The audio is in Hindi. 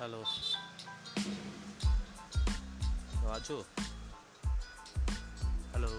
हेलो। तो राजू हेलो।